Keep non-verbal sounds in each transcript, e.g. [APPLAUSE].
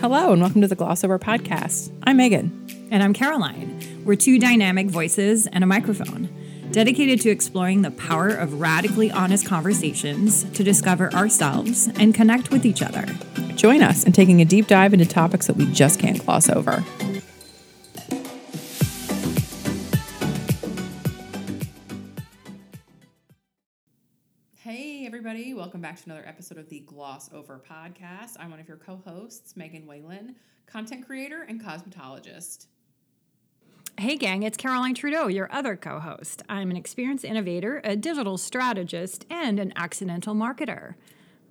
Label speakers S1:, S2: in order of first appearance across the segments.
S1: Hello, and welcome to the Gloss Over Podcast. I'm Megan.
S2: And I'm Caroline. We're two dynamic voices and a microphone, dedicated to exploring the power of radically honest conversations to discover ourselves and connect with each other.
S1: Join us in taking a deep dive into topics that we just can't gloss over. To another episode of the Gloss Over Podcast. I'm one of your co hosts, Megan Whalen, content creator and cosmetologist.
S2: Hey, gang, it's Caroline Trudeau, your other co host. I'm an experienced innovator, a digital strategist, and an accidental marketer.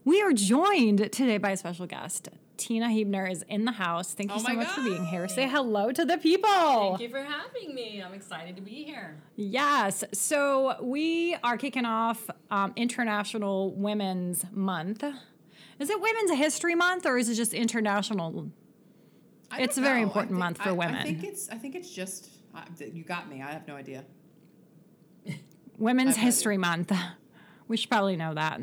S2: We are joined today by a special guest. Tina Hebner is in the house. Thank you
S1: Oh
S2: so much for being here. Say hello to the people.
S3: Thank you for having me. I'm excited to be here.
S2: Yes. So we are kicking off um, International Women's Month. Is it Women's History Month or is it just International? It's a very
S1: know.
S2: Important
S1: think-
S2: month for
S1: I-
S2: women.
S1: I think it's. I think it's just. Uh, you got me. I have no idea. [LAUGHS]
S2: Women's. History Month. We should probably know that.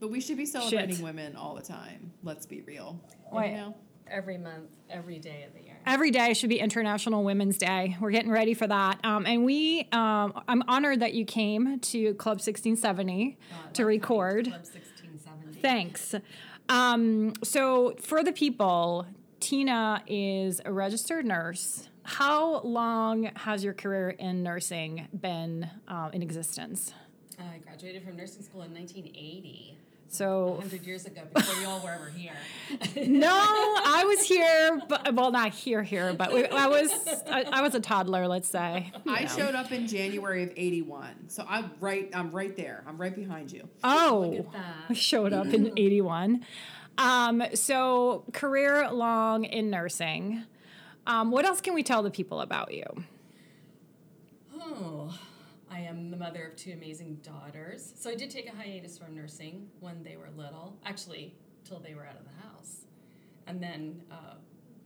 S1: But we should be celebrating
S2: Shit.
S1: women all the time. Let's be real.
S2: Wait.
S1: You know?
S3: Every month, every day of the year.
S2: Every day should be International Women's Day. We're getting ready for that. Um, and we, um, I'm honored that you came to Club 1670 to record.
S3: Club 1670.
S2: Thanks. Um, so, for the people, Tina is a registered nurse. How long has your career in nursing been uh, in existence?
S3: I graduated from nursing school in 1980,
S2: So,
S3: 100 years ago, before you all were ever here. [LAUGHS]
S2: no, I was here, but well, not here, here, but we, I was, I, I was a toddler, let's say.
S1: I
S2: know.
S1: showed up in January of '81, so I'm right. I'm right there. I'm right behind you.
S2: Oh,
S3: Look at that.
S2: I showed up in [LAUGHS] 81. Um, so, career long in nursing. Um, what else can we tell the people about you?
S3: Oh, I am the mother of two amazing daughters. So I did take a hiatus from nursing when they were little, actually, till they were out of the house. And then uh,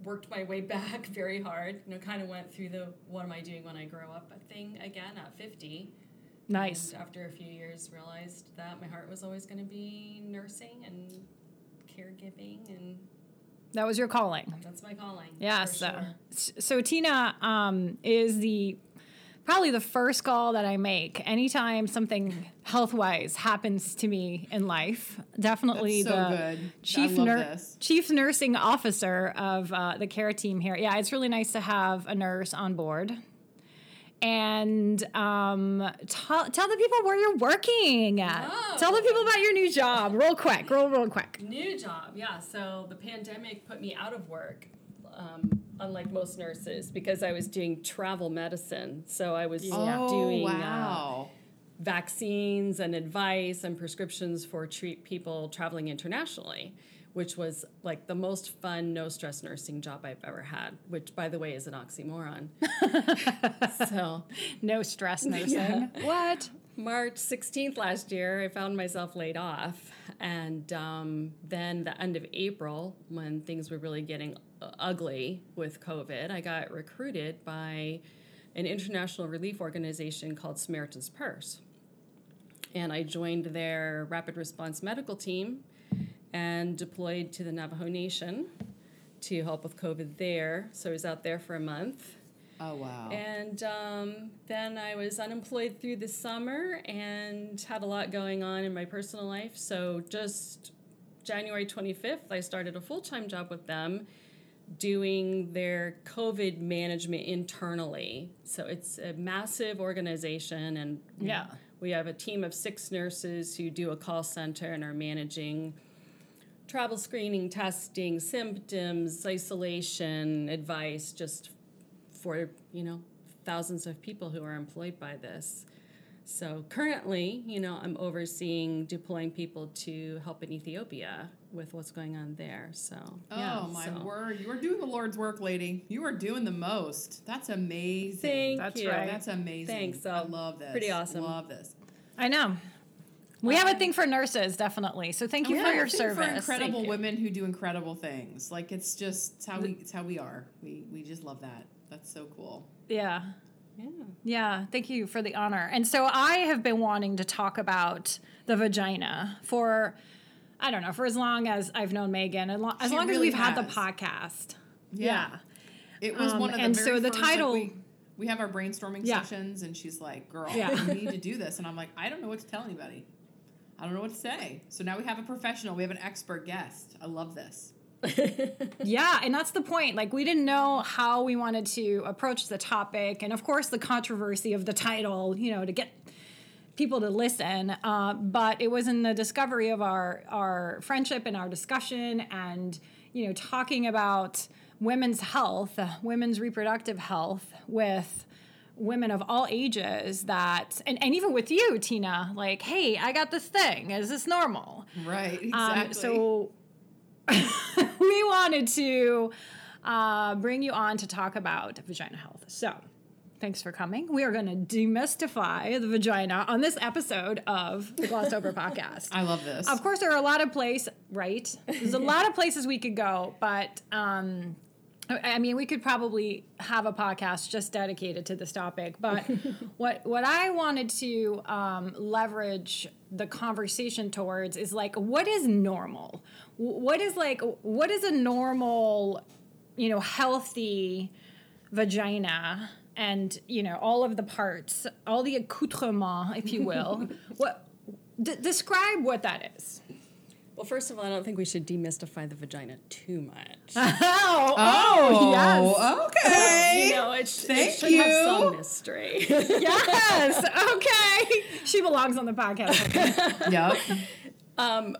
S3: worked my way [LAUGHS] back very hard. You know, kind of went through the what am I doing when I grow up thing again at 50.
S2: Nice.
S3: And after a few years, realized that my heart was always going to be nursing and caregiving, and
S2: That was your calling.
S3: that's my calling.
S2: Yes.
S3: for
S2: uh,
S3: sure.
S2: so Tina um, is the probably the first call that I make anytime something health wise happens to me in life. Definitely
S1: so
S2: the
S1: good.
S2: Chief nur- chief nursing officer of uh, the care team here. Yeah, it's really nice to have a nurse on board. And um, tell tell the people where you're working.
S3: Oh.
S2: Tell the people about your new job, real quick, real real quick.
S3: New job, yeah. So the pandemic put me out of work, um, unlike most nurses, because I was doing travel medicine. So I was
S1: Oh
S3: doing uh,
S1: wow!
S3: vaccines and advice and prescriptions for treat people traveling internationally, which was like the most fun, no stress nursing job I've ever had. Which, by the way, is an oxymoron. [LAUGHS] so.
S2: No stress [LAUGHS] nursing. What?
S3: March 16th last year, I found myself laid off. And um, then the end of April, when things were really getting uh, ugly with COVID, I got recruited by an international relief organization called Samaritan's Purse. And I joined their rapid response medical team and deployed to the Navajo Nation to help with COVID there. So I was out there for a month.
S1: Oh wow!
S3: And um, then I was unemployed through the summer and had a lot going on in my personal life. So just January 25th, I started a full time job with them doing their COVID management internally. So it's a massive organization, and
S2: Yeah.
S3: we have a team of six nurses who do a call center and are managing travel screening, testing, symptoms, isolation, advice, just for you know thousands of people who are employed by this. So currently, you know, I'm overseeing deploying people to help in Ethiopia with what's going on there. So
S1: oh
S3: yeah,
S1: my
S3: so-
S1: word! You are doing the Lord's work, lady. You are doing the most. That's amazing.
S3: Thank
S2: That's
S3: you.
S2: right.
S1: That's amazing.
S3: Thanks,
S1: I
S3: um,
S1: love this.
S3: pretty awesome.
S1: Love this.
S2: I know. We have a thing for nurses, definitely. So thank you
S1: We
S2: for
S1: have
S2: your
S1: a thing
S2: service.
S1: For incredible
S3: Thank you.
S1: women who do incredible things. Like it's just it's how we it's how we are. We we just love that. That's so cool.
S2: Yeah.
S3: Yeah.
S2: Yeah, thank you for the honor. And so I have been wanting to talk about the vagina for I don't know, for as long as I've known Megan, as long as, long as we've had the podcast.
S1: Yeah. It was
S2: Um,
S1: one of the
S2: and so the title-
S1: we, we have our brainstorming
S2: Yeah.
S1: sessions, and she's like, "Girl,
S2: Yeah.
S1: we need to do this," and I'm like, "I don't know what to tell anybody. I don't know what to say." So now we have a professional. We have an expert guest. I love this. [LAUGHS]
S2: Yeah, and that's the point. Like, we didn't know how we wanted to approach the topic, and of course, the controversy of the title, you know, to get people to listen. Uh, but it was in the discovery of our our friendship and our discussion, and you know, talking about women's health, women's reproductive health with women of all ages that and, and even with you tina like hey i got this thing is this normal
S1: Right. Exactly.
S2: um, so [LAUGHS] we wanted to uh, bring you on to talk about vagina health. So thanks for coming. We are going to demystify the vagina on this episode of the Glossed Over [LAUGHS] podcast.
S1: I love this.
S2: Of course, there are a lot of places, right? There's a lot of places we could go, but um, I mean, we could probably have a podcast just dedicated to this topic. But [LAUGHS] what what I wanted to um, leverage the conversation towards is like, what is normal? What is like, what is a normal, you know, healthy vagina? And you know all of the parts, all the accoutrements, if you will. [LAUGHS] what d- describe what that is?
S3: Well, first of all, I don't think we should demystify the vagina too much. [LAUGHS]
S2: Oh, oh, yes.
S1: Oh, okay. [LAUGHS]
S3: you know, it, sh-
S1: Thank
S3: it should have
S1: you.
S3: some mystery. [LAUGHS]
S2: Yes. Okay. She belongs on the podcast.
S1: yep.
S3: Um,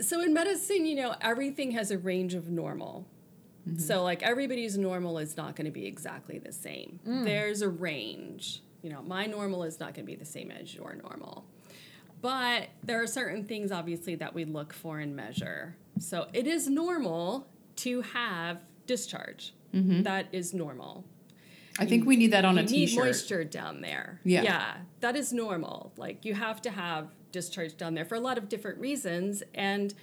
S3: so in medicine, you know, everything has a range of normal. Mm-hmm. So like everybody's normal is not going to be exactly the same. Mm. There's a range. You know, my normal is not going to be the same as your normal. But there are certain things obviously that we look for and measure. So it is normal to have discharge. That is normal.
S1: I think we need that on
S3: you
S1: a
S3: need
S1: t-shirt.
S3: moisture down there.
S1: Yeah.
S3: Yeah, that is normal. Like you have to have discharge down there for a lot of different reasons. And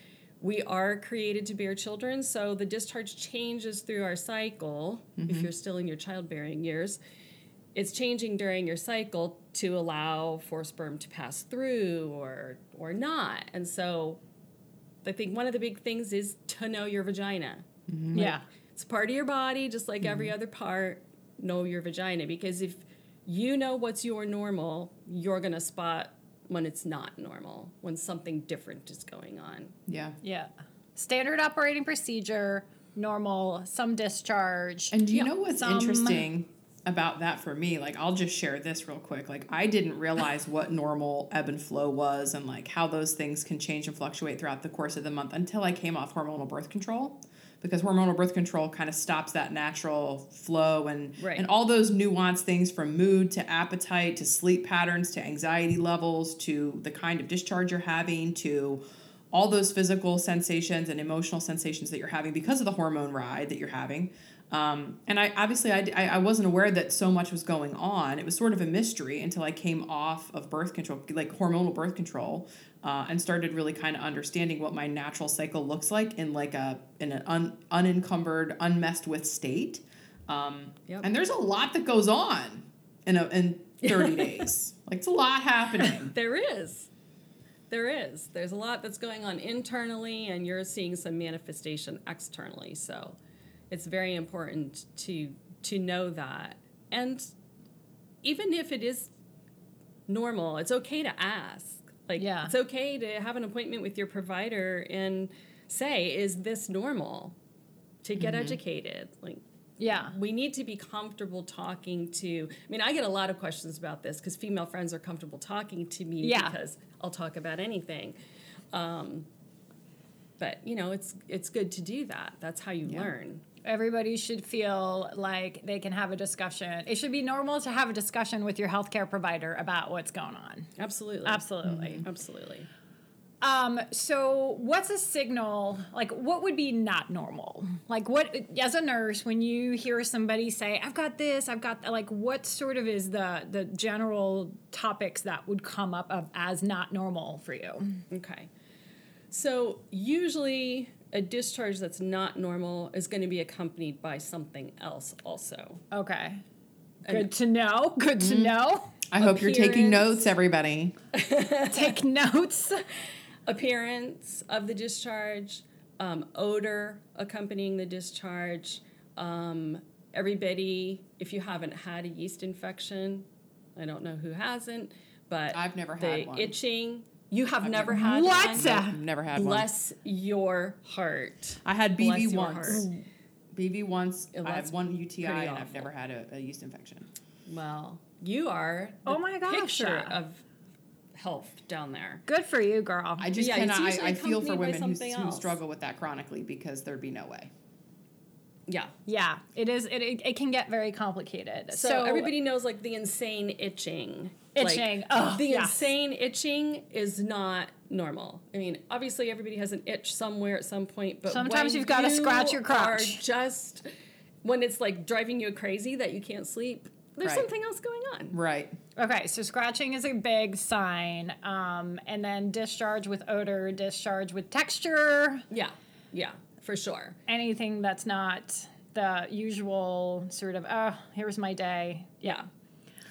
S3: we are created to bear children, so the discharge changes through our cycle.
S1: Mm-hmm.
S3: If you're still in your childbearing years, it's changing during your cycle to allow for sperm to pass through or or not. And so I think one of the big things is to know your vagina. Mm-hmm.
S2: Yeah.
S3: It's part of your body, just like every mm-hmm. other part. Know your vagina because if you know what's your normal, you're gonna spot when it's not normal, when something different is going on.
S1: Yeah.
S2: Yeah. Standard operating procedure, normal, some discharge.
S1: And do you know what's
S2: Some-
S1: interesting about that for me? Like, I'll just share this real quick. Like, I didn't realize what normal ebb and flow was and like how those things can change and fluctuate throughout the course of the month until I came off hormonal birth control. Because hormonal birth control kind of stops that natural flow and
S3: Right.
S1: and all those nuanced things from mood to appetite to sleep patterns to anxiety levels to the kind of discharge you're having to all those physical sensations and emotional sensations that you're having because of the hormone ride that you're having. Um, and I obviously I, I I wasn't aware that so much was going on. It was sort of a mystery until I came off of birth control, like hormonal birth control, uh, and started really kind of understanding what my natural cycle looks like in like a in an un, unencumbered, unmessed with state. Um,
S3: Yep.
S1: And there's a lot that goes on in a in 30 [LAUGHS] days. Like it's a lot happening. [LAUGHS]
S3: There is. There is. There's a lot that's going on internally, and you're seeing some manifestation externally. So it's very important to to know that. And even if it is normal, it's okay to ask. Like
S2: Yeah.
S3: it's okay to have an appointment with your provider and say, is this normal? To get educated. Like
S2: yeah.
S3: we need to be comfortable talking to i mean i get a lot of questions about this because female friends are comfortable talking to me
S2: Yeah.
S3: because i'll talk about anything um, but you know it's it's good to do that that's how you learn
S2: Everybody should feel like they can have a discussion. It should be normal to have a discussion with your healthcare provider about what's going on.
S3: absolutely
S2: Absolutely.
S3: absolutely
S2: Um, so what's a signal like what would be not normal? Like what as a nurse when you hear somebody say, I've got this, I've got that, like what sort of is the the general topics that would come up of as not normal for you?
S3: okay so usually a discharge that's not normal is going to be accompanied by something else also
S2: Okay. Good to know. Good to know.
S1: I hope you're taking notes, everybody. [LAUGHS] [LAUGHS]
S2: Take notes.
S3: appearance of the discharge, um, odor accompanying the discharge. Um, everybody, if you haven't had a yeast infection, I don't know who hasn't, but
S1: I've never
S3: the
S1: had one.
S3: itching. You have never had
S2: What?
S3: one.
S1: I've never had one.
S3: Bless your heart.
S1: I had
S3: Bless
S1: BV
S3: your
S1: once.
S3: heart.
S1: BV once. I
S3: that's
S1: had one UTI,
S3: pretty
S1: and I've never had a, a yeast infection.
S3: Well, you are. the
S2: Oh my gosh.
S3: Picture of health down there.
S2: Good for you, girl.
S1: I just
S3: Yeah, it's
S1: cannot. I, I feel for women who, who struggle with that chronically because there'd be no way.
S3: Yeah.
S2: yeah, it is. It, it, it can get very complicated.
S3: So, everybody knows like the insane itching.
S2: Itching.
S3: Like,
S2: Ugh,
S3: the
S2: yes.
S3: insane itching is not normal. I mean, obviously everybody has an itch somewhere at some point, but
S2: Sometimes you've gotta
S3: you
S2: scratch your
S3: Are
S2: crotch.
S3: just when it's like driving you crazy that you can't sleep. There's
S1: Right.
S3: something else going on.
S1: Right.
S2: Okay, so scratching is a big sign, um, and then discharge with odor, discharge with texture,
S3: Yeah. Yeah. For sure.
S2: anything that's not the usual sort of oh, here's my day.
S3: Yeah.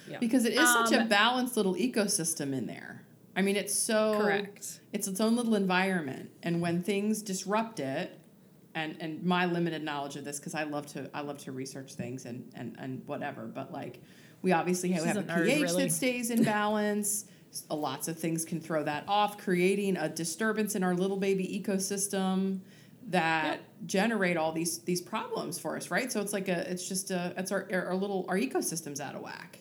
S3: Yeah.
S1: Because it is such a
S2: Um,
S1: balanced little ecosystem in there. I mean, it's so
S3: Correct.
S1: It's its own little environment, and when things disrupt it, and and my limited knowledge of this, because I love to I love to research things and and and whatever, but like we obviously have, have a pH
S2: really.
S1: that stays in balance. Lots of things can throw that off, creating a disturbance in our little baby ecosystem that generate all these these problems for us, right? So it's like a it's just a it's our our little our ecosystem's out of whack.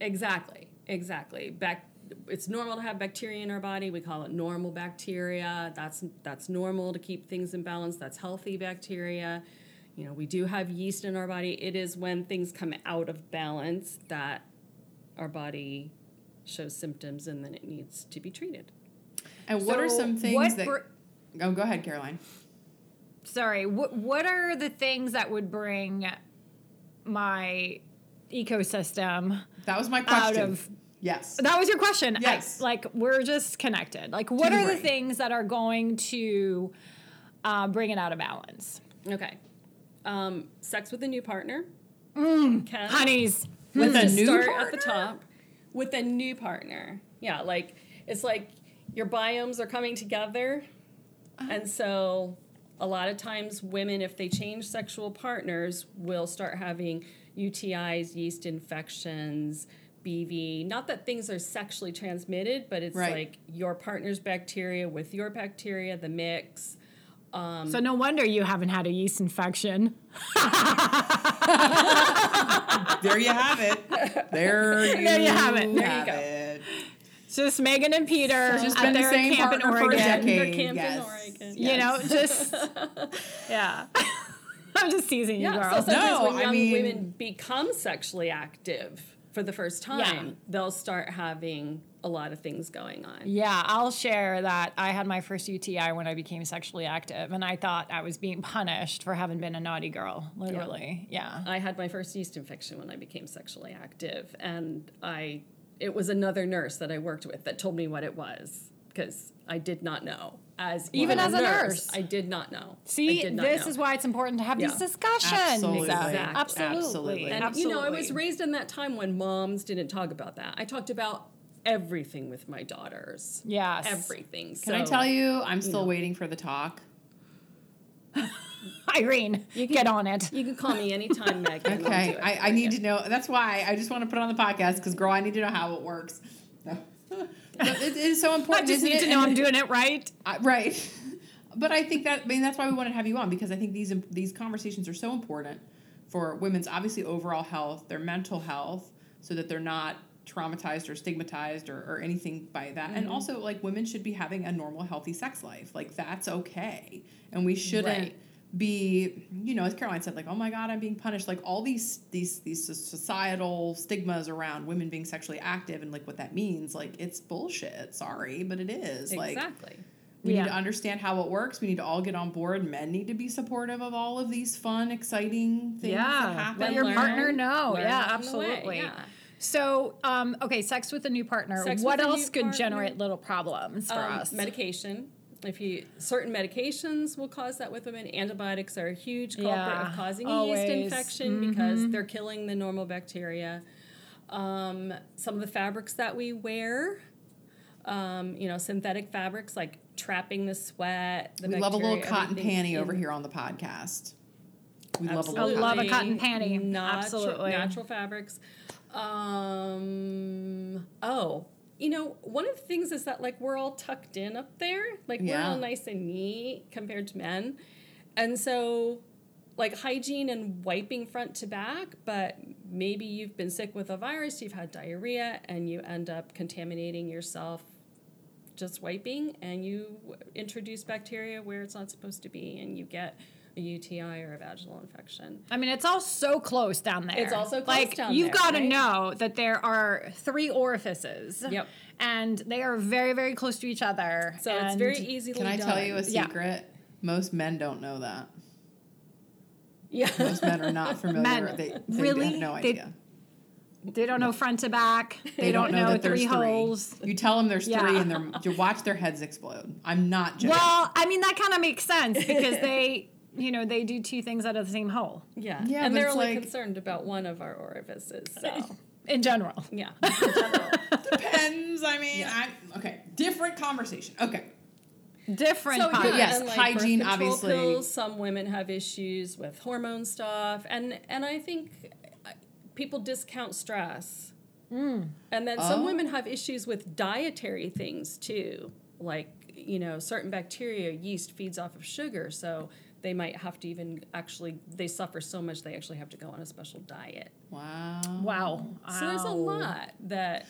S3: Exactly. Exactly. Back it's normal to have bacteria in our body. We call it normal bacteria. That's that's normal to keep things in balance. That's healthy bacteria. You know, we do have yeast in our body. It is when things come out of balance that our body shows symptoms and then it needs to be treated.
S1: And what are some things that?
S2: br-
S1: oh, go ahead, Caroline.
S2: Sorry, what what are the things that would bring my ecosystem
S1: That was my
S2: out
S1: question.
S2: of
S1: yes.
S2: That was your question. I-
S1: Yes.
S2: like we're just connected. Like what
S1: the
S2: are the things that are going to uh, bring it out of balance?
S3: Okay. Um, sex with a new partner.
S2: Mm,
S3: Can
S2: Honeys.
S1: With a new
S3: start
S1: partner?
S3: at the top with a new partner. Yeah, like it's like your biomes are coming together,
S1: Uh-huh.
S3: and so a lot of times women, if they change sexual partners, will start having UTIs, yeast infections. BV, not that things are sexually transmitted, but it's
S1: Right.
S3: like your partner's bacteria with your bacteria, the mix. Um,
S2: So no wonder you haven't had a yeast infection.
S1: There you have it. There [LAUGHS] you,
S2: There you have it. There you
S3: go.
S1: it.
S2: Just Megan and Peter
S1: Just
S2: at
S1: been the
S2: their
S1: same
S2: camp in
S1: partner for a decade.
S3: Their camp in
S1: yes.
S2: You know, just [LAUGHS] [LAUGHS] yeah. [LAUGHS] I'm just teasing you,
S3: Yeah,
S2: girl.
S3: so sometimes
S1: No,
S3: when
S1: I
S3: young
S1: mean-
S3: women become sexually active for the first time,
S2: Yeah.
S3: they'll start having a lot of things going on.
S2: Yeah, I'll share that I had my first UTI when I became sexually active, and I thought I was being punished for having been a naughty girl. Literally, yeah.
S3: I had my first yeast infection when I became sexually active, and I it was another nurse that I worked with that told me what it was because I did not know. As
S2: Even as a nurse.
S3: I did not know.
S2: See,
S3: not
S2: this
S3: know.
S2: is why it's important to have these
S3: Yeah.
S2: discussions.
S1: Absolutely.
S3: Exactly.
S2: Absolutely.
S1: Absolutely.
S3: And you know, I was raised in that time when moms didn't talk about that. I talked about everything with my daughters.
S2: Yes.
S3: Everything.
S1: Can I tell you, I'm still waiting for the talk. [LAUGHS]
S2: Irene, you can, get on it.
S3: You can call me anytime, Meg.
S1: Okay. I, I need to know. That's why I just want to put it on the podcast because, girl, I need to know how it works. It, is so important.
S2: I
S1: just
S2: need to know
S1: And-
S2: I'm doing it right.
S1: I, right. [LAUGHS] But I think that I mean that's why we wanted to have you on because I think these these conversations are so important for women's obviously overall health, their mental health, so that they're not traumatized or stigmatized or, or anything by that. And mm-hmm. also like women should be having a normal healthy sex life. Like that's okay. And we shouldn't
S3: Right.
S1: Be you know as caroline said like oh my god i'm being punished like all these these these societal stigmas around women being sexually active and like what that means like it's bullshit sorry but it is like
S3: Exactly.
S1: we need to understand how it works. We need to all get on board. Men need to be supportive of all of these fun, exciting things that happen.
S2: let your
S3: Learn-
S2: partner know.
S3: learn
S2: yeah,
S3: along the way,
S2: absolutely.
S3: yeah.
S2: So, um, okay, sex with a new partner.
S3: Sex
S2: what
S3: with a new
S2: else could
S3: partner.
S2: generate little problems for
S3: Um,
S2: us?
S3: Medication. If you certain medications will cause that with women, antibiotics are a huge culprit
S2: Yeah,
S3: of causing a
S2: always.
S3: yeast infection because they're killing the normal bacteria. Um, some of the fabrics that we wear Um, you know, synthetic fabrics like trapping the sweat. The
S1: we love a little cotton panty
S3: in-
S1: over here on the podcast. We love a
S2: I
S1: little
S2: love a
S1: cotton.
S2: cotton panty.
S3: Natural,
S2: Absolutely.
S3: Natural fabrics. Um, oh, you know, one of the things is that like we're all tucked in up there. Like we're all nice and neat compared to men. And so like hygiene and wiping front to back, but maybe you've been sick with a virus, you've had diarrhea, and you end up contaminating yourself just wiping, and you introduce bacteria where it's not supposed to be, and you get a UTI or a vaginal infection.
S2: I mean, it's all so close down there.
S3: It's all so close
S2: like,
S3: down
S2: You've got to
S3: right?
S2: know that there are three orifices.
S3: Yep.
S2: And they are very, very close to each other.
S3: So it's
S2: and-
S3: very easily
S1: Can I
S3: done.
S1: tell you a
S2: Yeah.
S1: secret? Most men don't know that.
S3: Yeah.
S1: Most men are not [LAUGHS] familiar.
S2: Men,
S1: they, they
S2: really?
S1: have no idea.
S2: They don't know front to back. [LAUGHS] They, don't, know,
S1: that there's
S2: three holes.
S1: You tell them there's
S2: Yeah.
S1: three, and they're you watch their heads explode. I'm not joking.
S2: Well, I mean, that kind of makes sense because they, you know, they do two things out of the same hole
S3: yeah.
S1: Yeah,
S3: and they're only
S1: like-
S3: concerned about one of our orifices. So
S2: in general.
S3: yeah. [LAUGHS] in general.
S1: depends. I mean, I okay. Different conversation. Okay.
S2: Different
S3: So
S2: parts.
S1: But yes,
S3: and, like,
S1: hygiene,
S3: birth
S1: obviously.
S3: Pills, some women have issues with hormone stuff, and and I think uh, people discount stress.
S2: Mm.
S3: And then some
S1: Oh.
S3: women have issues with dietary things too, like you know certain bacteria, yeast feeds off of sugar, so they might have to even actually they suffer so much they actually have to go on a special diet.
S1: Wow.
S2: Wow.
S3: So there's a lot that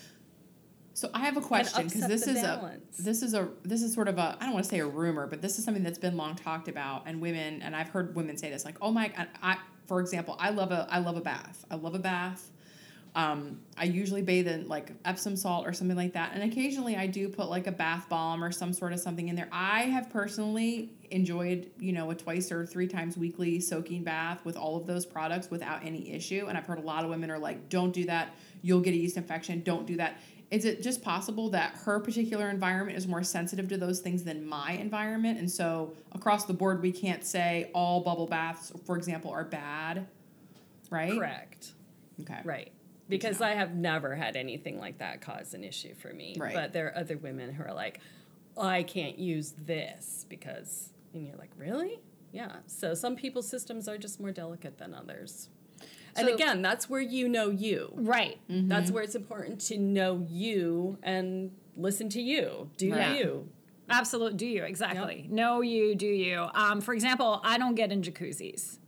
S1: So I have a question because this is
S3: balance.
S1: a this is a this is sort of a I don't want to say a rumor, but this is something that's been long talked about, and women and I've heard women say this like, oh my, I, I for example, I love a I love a bath. I love a bath. Um, I usually bathe in like Epsom salt or something like that, and occasionally I do put like a bath bomb or some sort of something in there. I have personally enjoyed you know a twice or three times weekly soaking bath with all of those products without any issue. And I've heard a lot of women are like, don't do that, you'll get a yeast infection. Don't do that. Is it just possible that her particular environment is more sensitive to those things than my environment, and so across the board we can't say all bubble baths, for example, are bad, right?
S3: correct.
S1: Okay.
S3: Right. Because I have never had anything like that cause an issue for me.
S1: Right.
S3: But there are other women who are like, I can't use this because, and you're like, really? Yeah. So some people's systems are just more delicate than others. and again, that's where you know you.
S2: Right.
S3: That's where it's important to know you and listen to you. Do
S1: Right.
S3: you.
S2: Absolutely. Do you exactly? know you do you. Um, for example, I don't get in jacuzzis.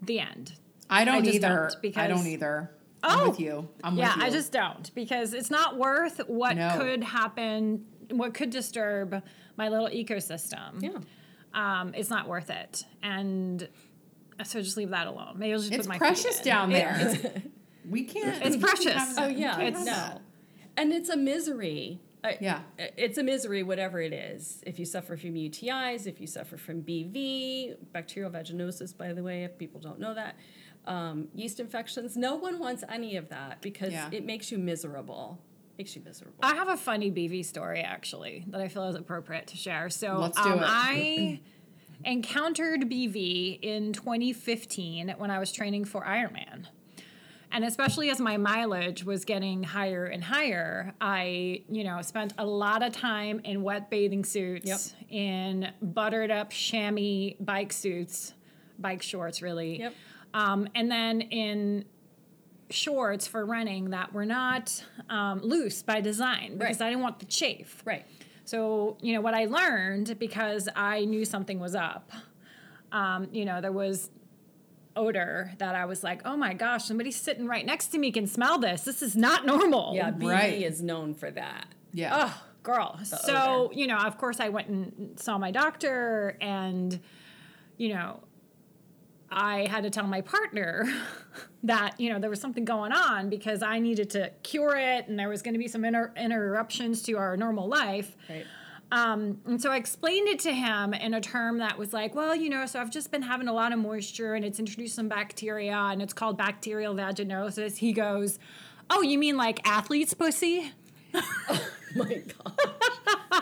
S2: The end.
S1: I don't
S2: I
S1: either.
S2: don't,
S1: I don't either. I'm
S2: Oh!
S1: with you. I'm
S2: yeah,
S1: with you.
S2: I just don't because it's not worth what
S1: No.
S2: could happen, what could disturb my little ecosystem.
S3: Yeah.
S2: Um, it's not worth it, and so just leave that alone. Maybe I'll just
S1: It's
S2: put my feet
S1: precious
S2: in.
S1: down
S2: It-
S1: there. we can't.
S2: It's [LAUGHS]
S1: we can't
S2: precious.
S3: Oh yeah, it's no, and it's a misery. I-
S1: Yeah.
S3: it's a misery, whatever it is. If you suffer from UTIs, if you suffer from BV, bacterial vaginosis, by the way, if people don't know that, um, yeast infections, no one wants any of that because
S1: Yeah.
S3: it makes you miserable. Makes you miserable.
S2: I have a funny BV story actually that I feel is appropriate to share. So
S1: Let's do
S2: um,
S1: it.
S2: I encountered BV in 2015 when I was training for Ironman. And especially as my mileage was getting higher and higher, I, you know, spent a lot of time in wet bathing suits,
S3: Yep.
S2: in buttered up chamois bike suits, bike shorts, really.
S3: Yep.
S2: Um, and then in shorts for running that were not um, loose by design because
S3: Right.
S2: I didn't want the chafe.
S3: right.
S2: So, you know, what I learned because I knew something was up, um, you know, there was odor that I was like, oh my gosh, somebody sitting right next to me can smell this. This is not normal.
S3: Yeah, BV
S1: Right.
S3: is known for that.
S1: Yeah.
S2: Oh, girl. So, you know, of course, I went and saw my doctor, and, you know, I had to tell my partner [LAUGHS] that, you know, there was something going on because I needed to cure it and there was going to be some inter- interruptions to our normal life.
S3: Right.
S2: Um, and so I explained it to him in a term that was like, well, you know, so I've just been having a lot of moisture and it's introduced some bacteria and it's called bacterial vaginosis. He goes, oh, you mean like athlete's pussy? [LAUGHS]
S3: oh my God.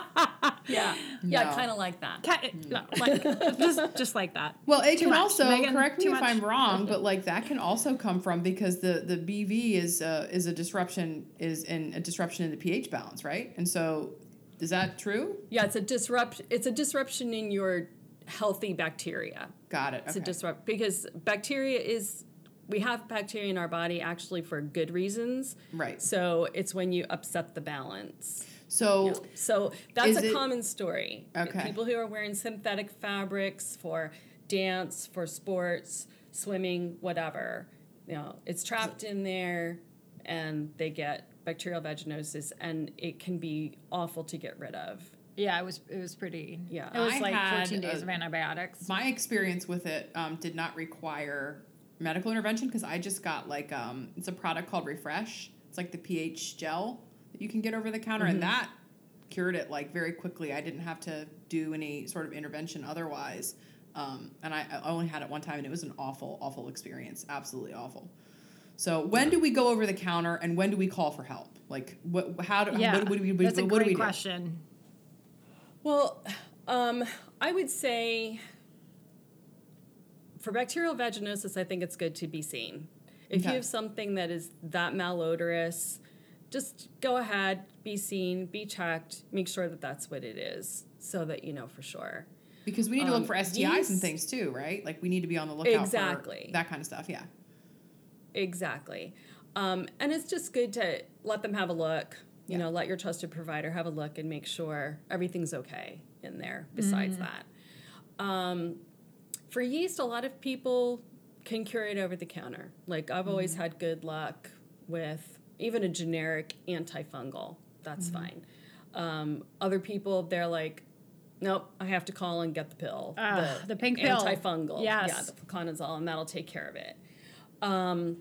S3: Yeah. Yeah,
S1: No.
S3: kind of like that.
S2: Ca- No, like just just like that.
S1: Well, it
S2: Too
S1: can
S2: much.
S1: also
S2: Megan,
S1: correct me if. I'm wrong, [LAUGHS] but like that can also come from because the the BV is uh, is a disruption is in a disruption in the pH balance, right? And so Is that true?
S3: Yeah, it's a disrupt. It's a disruption in your healthy bacteria.
S1: Got it.
S3: It's
S1: Okay.
S3: a disrupt because bacteria is. We have bacteria in our body actually for good reasons.
S1: Right.
S3: So it's when you upset the balance.
S1: So
S3: So that's a
S1: it-
S3: common story.
S1: Okay.
S3: People who are wearing synthetic fabrics for dance, for sports, swimming, whatever, you know, it's trapped in there and they get bacterial vaginosis and it can be awful to get rid of.
S2: Yeah, it was it was pretty.
S3: Yeah.
S2: it was
S1: I
S2: like 14 days
S1: a-
S2: of antibiotics.
S1: my experience with it um, did not require medical intervention because I just got like um, it's a product called RepHresh. It's like the pH gel that you can get over the counter, and that cured it like very quickly. I didn't have to do any sort of intervention otherwise. Um, and I, I only had it one time, and it was an awful, awful experience. Absolutely awful. So when do we go over the counter, and when do we call for help? Like what? How do?
S2: yeah,
S1: What, what do we?
S2: that's a
S1: what
S2: great
S1: do we do?
S2: question.
S3: Well, um, I would say for bacterial vaginosis, I think it's good to be seen. If
S1: Okay.
S3: you have something that is that malodorous, just go ahead, be seen, be checked, make sure that that's what it is, so that you know for sure.
S1: Because we need to
S3: Um,
S1: look for STIs and things too, right? Like we need to be on the lookout
S3: Exactly.
S1: for that kind of stuff. Yeah.
S3: Exactly. Um, and it's just good to let them have a look. You
S1: Yeah.
S3: know, let your trusted provider have a look and make sure everything's okay in there besides that. Um, for yeast, a lot of people can cure it over the counter. Like, I've always had good luck with even a generic antifungal. That's fine. Um, other people, they're like, nope, I have to call and get the pill.
S2: Ah, the pink pill.
S3: Antifungal.
S2: Yes.
S3: Yeah, the fluconazole, and that'll take care of it. Um,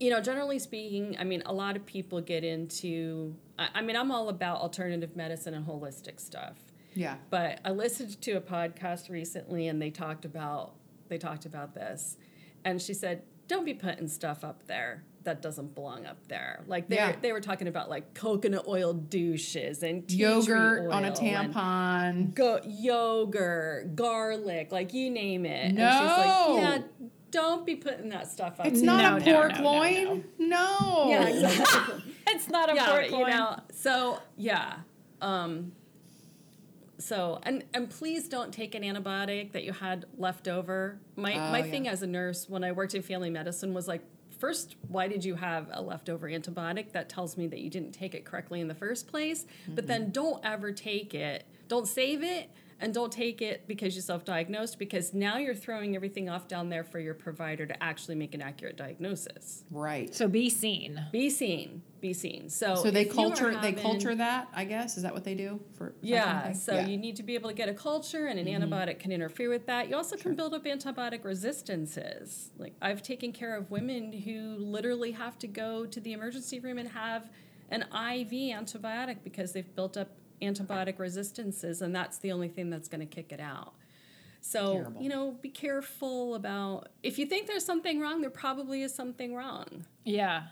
S3: you know, generally speaking, I mean, a lot of people get into. I, I mean, I'm all about alternative medicine and holistic stuff.
S1: Yeah.
S3: But I listened to a podcast recently, and they talked about they talked about this, and she said, "Don't be putting stuff up there that doesn't belong up there." Like they
S1: Yeah.
S3: they were talking about like coconut oil douches and tea tree
S1: Yogurt on a tampon.
S3: go yogurt, garlic, like you name it. And she's
S1: No.
S3: like, yeah, don't be putting that stuff up.
S1: It's not
S2: No,
S1: a pork
S2: no, no,
S1: loin. No.
S3: Yeah, [LAUGHS] exactly.
S2: It's not a
S3: yeah,
S2: pork
S3: you
S2: loin.
S3: know. So yeah. Um, so and and please don't take an antibiotic that you had left over. My
S1: Oh,
S3: my
S1: yeah.
S3: thing as a nurse when I worked in family medicine was like, first, why did you have a leftover antibiotic? That tells me that you didn't take it correctly in the first place. But
S1: Mm-hmm.
S3: then don't ever take it. Don't save it. And don't take it because you self diagnosed, because now you're throwing everything off down there for your provider to actually make an accurate diagnosis.
S1: Right.
S2: So be seen.
S3: Be seen. Be seen. So,
S1: So they
S3: if you are
S1: culture they culture that, I guess. Is that what they do for for
S3: Yeah,
S1: something?
S3: so
S1: Yeah. Mm-hmm.
S3: you need to be able to get a culture, and an antibiotic can interfere with that. You also can build up antibiotic resistances. Like I've taken care of women who literally have to go to the emergency room and have an IV antibiotic because they've built up antibiotic resistances, and that's the only thing that's going to kick it out. So
S1: Terrible.
S3: you know, be careful about if you think there's something wrong. There probably is something wrong.
S2: Yeah.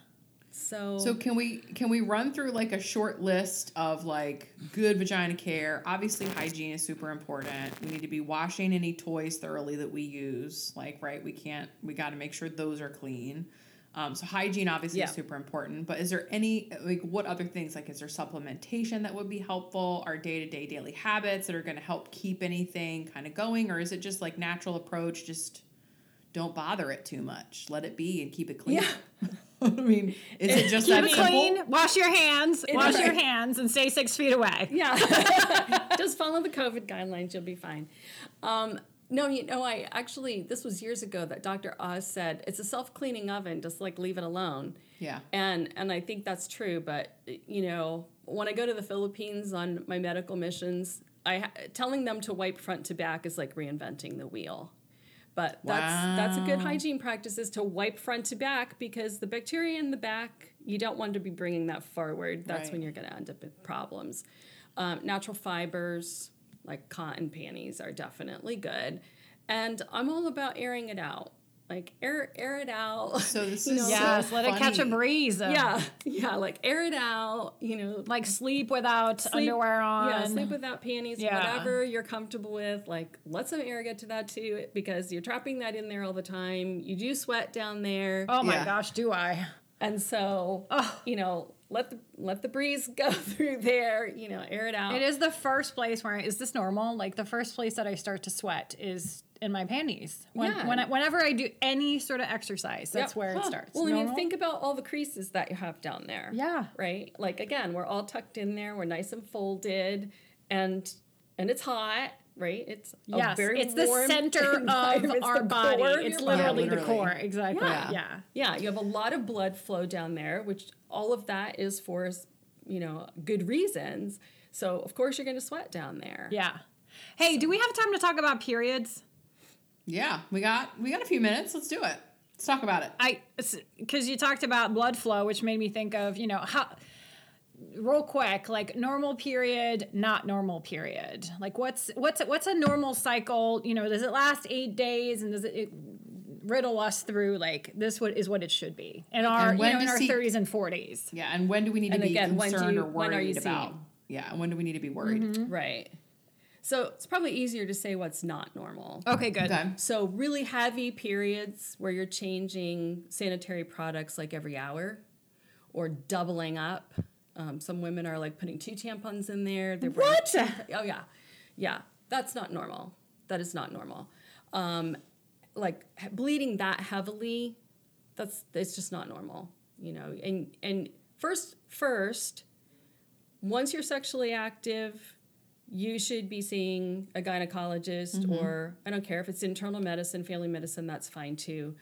S3: So,
S1: So can we can we run through like a short list of like good vagina care? Obviously hygiene is super important. We need to be washing any toys thoroughly that we use. Like right, we can't we got to make sure those are clean. Um, so hygiene obviously
S3: Yeah.
S1: is super important. But is there any like what other things like is there supplementation that would be helpful? Our day to day daily habits that are going to help keep anything kind of going, or is it just like natural approach? Just don't bother it too much. Let it be and keep it clean.
S3: Yeah. [LAUGHS]
S1: I mean, is it just
S2: Keep
S1: that
S2: it
S1: simple?
S2: clean. Wash your hands. wash your
S1: right.
S2: hands and stay six feet away.
S3: Yeah. [LAUGHS] Just follow the COVID guidelines, you'll be fine. Um, no, you know, I actually, this was years ago that Dr. Oz said it's a self cleaning oven, just like leave it alone.
S1: Yeah.
S3: And and I think that's true, but you know, when I go to the Philippines on my medical missions, I telling them to wipe front to back is like reinventing the wheel. But that's that's a good hygiene practice is to wipe front to back because the bacteria in the back you don't want to be bringing that forward. That's
S1: Right.
S3: when you're going to end up with problems. Um, natural fibers like cotton panties are definitely good, and I'm all about airing it out. Like air air it out.
S1: So this [LAUGHS]
S3: you
S1: is
S3: know,
S1: so
S2: Yes, let it catch a breeze. Uh.
S3: yeah, yeah, like air it out. You know,
S2: Like sleep without
S3: sleep-
S2: underwear on.
S3: Yeah, sleep without panties,
S2: Yeah.
S3: whatever you're comfortable with. Like, let some air get to that too, because you're trapping that in there all the time. You do sweat down there,
S2: Oh my
S1: Yeah.
S2: gosh, do I?
S3: and so
S2: Oh.
S3: you know, let the let the breeze go [LAUGHS] through there. You know, air it out.
S2: It is the first place where is this normal? Like the first place that I start to sweat is in my panties. When,
S3: Yeah.
S2: when I, whenever I do any sort of exercise, that's
S3: Yep.
S2: where it starts.
S3: Well, I mean, think about all the creases that you have down there.
S2: Yeah.
S3: Right. Like again, we're all tucked in there. We're nice and folded, and and it's hot. Right. It's a
S2: yes,
S3: very
S2: it's the center [LAUGHS] of our body.
S3: of
S2: It's
S3: your body.
S2: literally,
S1: Yeah,
S2: the core. Exactly.
S3: Yeah.
S2: Yeah.
S3: Yeah, you have a lot of blood flow down there, which all of that is for you know good reasons. So of course you're going to sweat down there.
S2: Yeah. Hey, do we have time to talk about periods?
S1: Yeah, we got we got a few minutes. Let's do it. Let's talk about it.
S2: I because you talked about blood flow, which made me think of you know how real quick like normal period not normal period like what's what's what's a normal cycle you know does it last eight days and does it, it riddle us through like this what is what it should be in our you know in our 30s and 40s
S1: Yeah, and when do we need
S3: And
S1: to be
S3: again, when do
S1: concerned
S3: you-
S1: or
S3: when are you
S1: worried about?
S3: seeing?
S1: Yeah, and when do we need to be worried? Mm-hmm.
S3: Right. So it's probably easier to say what's not normal.
S2: okay good
S1: Okay.
S3: So really heavy periods where you're changing sanitary products like every hour or doubling up. Um, some women are like putting two tampons in there. They're
S2: What?
S3: two- oh yeah, yeah. That's not normal. That is not normal. Um, like bleeding that heavily, that's it's just not normal. You know, and and first first, once you're sexually active, you should be seeing a gynecologist or I don't care if it's internal medicine, family medicine, that's fine too.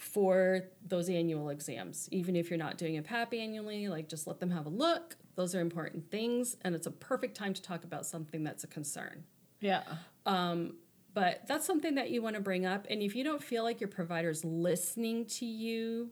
S3: For those annual exams, even if you're not doing a PAP annually, like just let them have a look. Those are important things, and it's a perfect time to talk about something that's a concern.
S2: yeah um,
S3: But that's something that you want to bring up. And if you don't feel like your provider's listening to you,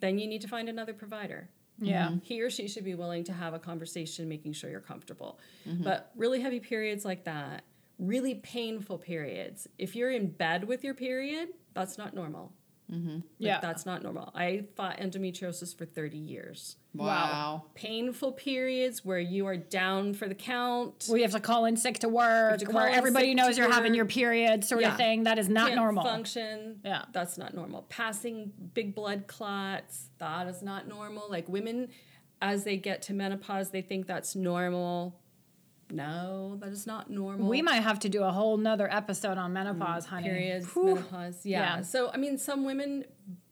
S3: then you need to find another provider.
S2: yeah mm-hmm.
S3: He or she should be willing to have a conversation, making sure you're comfortable. Mm-hmm. But really heavy periods like that, really painful periods, if you're in bed with your period, that's not normal. Mm-hmm. Like,
S2: Yeah.
S3: That's not normal. I fought endometriosis for 30 years.
S1: Wow.
S3: Painful periods where you are down for the count.
S2: we have to call in sick to work
S3: to
S2: where everybody knows you're having your period sort
S3: Yeah.
S2: of thing that is not
S3: can't
S2: normal
S3: function.
S2: Yeah.
S3: That's not normal. Passing big blood clots, that is not normal. Like women, as they get to menopause, they think that's normal. No, that is not normal.
S2: we might have to do a whole nother episode on menopause mm, honey
S3: periods,
S2: Whew.
S3: menopause. Yeah.
S2: Yeah.
S3: So I mean, some women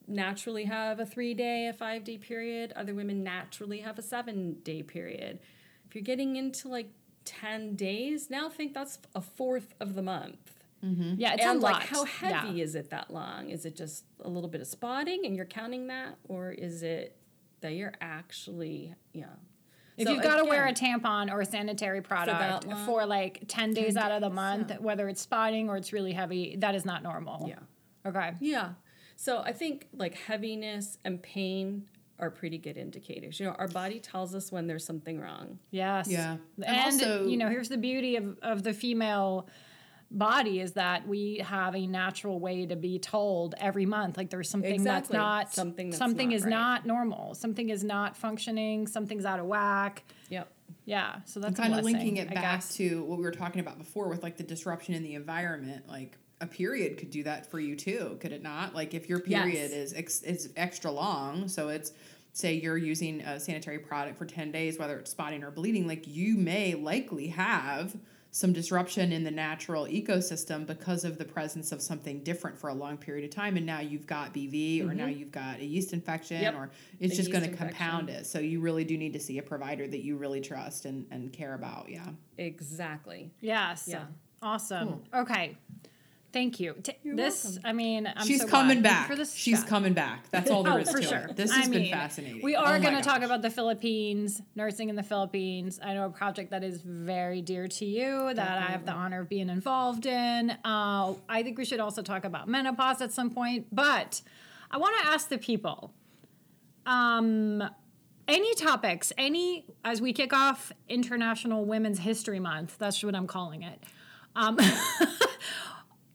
S3: naturally have a three day, a five day period. Other women naturally have a seven day period. If you're getting into like ten days, now think that's a fourth of the month. Mm-hmm.
S2: yeah it's
S3: and
S2: a
S3: like
S2: lot
S3: how heavy
S2: Yeah.
S3: is it that long is it just a little bit of spotting and you're counting that or is it that you're actually yeah
S2: If
S3: So
S2: you've got to wear a tampon or a sanitary product
S3: long?
S2: for, like 10 days out of the
S3: days,
S2: month,
S3: yeah.
S2: whether it's spotting or it's really heavy, that is not normal.
S3: yeah
S2: Okay.
S3: yeah so i think like heaviness and pain are pretty good indicators you know our body tells us when there's something wrong
S2: Yes.
S1: Yeah.
S2: And,
S1: And also-
S2: you know, here's the beauty of, of the female body is that we have a natural way to be told every month like there's something that's not
S3: Something that's
S2: something
S3: not
S2: is
S3: right.
S2: not normal. Something is not functioning. Something's out of whack.
S3: Yep.
S2: Yeah. So that's
S1: kind
S2: a
S1: of linking it
S2: I
S1: back
S2: guess.
S1: to what we were talking about before with like the disruption in the environment like a period could do that for you too could it not? Like if your
S3: Yes.
S1: period is ex- is extra long so it's say you're using a sanitary product for 10 days whether it's spotting or bleeding like you may likely have some disruption in the natural ecosystem because of the presence of something different for a long period of time. And now you've got bv or now you've got a yeast infection
S3: Mm-hmm. Yep.
S1: or it's
S3: A
S1: just going to compound it. So you really do need to see a provider that you really trust and, and care about. Yeah.
S3: Exactly.
S2: Yes.
S3: Yeah.
S2: awesome. Okay thank you T- this i mean I'm
S1: she's
S2: so
S1: coming
S2: glad.
S1: Back
S2: for this
S1: she's
S2: chat.
S1: coming back that's all there [LAUGHS]
S2: Oh,
S1: is
S2: for
S1: to
S2: sure.
S1: it this
S2: I
S1: has been
S2: mean,
S1: fascinating
S2: We
S1: Oh
S2: are
S1: my
S2: going to talk about the Philippines, nursing in the Philippines. I know a project that is very dear to you that I have the honor of being involved in. Uh, I think we should also talk about menopause at some point, but I want to ask the people. Um, any topics, any as we kick off International Women's History Month, that's what I'm calling it. Um, [LAUGHS]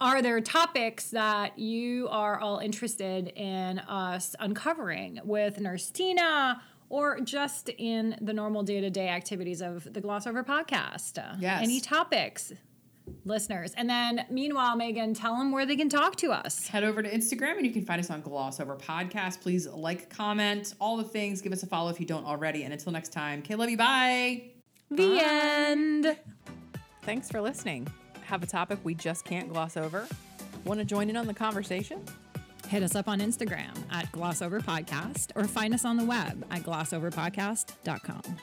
S2: are there topics that you are all interested in us uncovering with Nurse Tina or just in the normal day to day activities of the Gloss Over podcast?
S1: Yes.
S2: Any topics? listeners. And then, meanwhile, Megan, tell them where they can talk to us.
S1: Head over to Instagram and you can find us on Glossover Podcast. Please like, comment, all the things. Give us a follow if you don't already. And until next time, okay, love you. Bye.
S2: The end.
S1: Thanks for listening. Have a topic we just can't gloss over? Want to join in on the conversation?
S2: Hit us up on Instagram at Glossover Podcast or find us on the web at glossoverpodcast.com.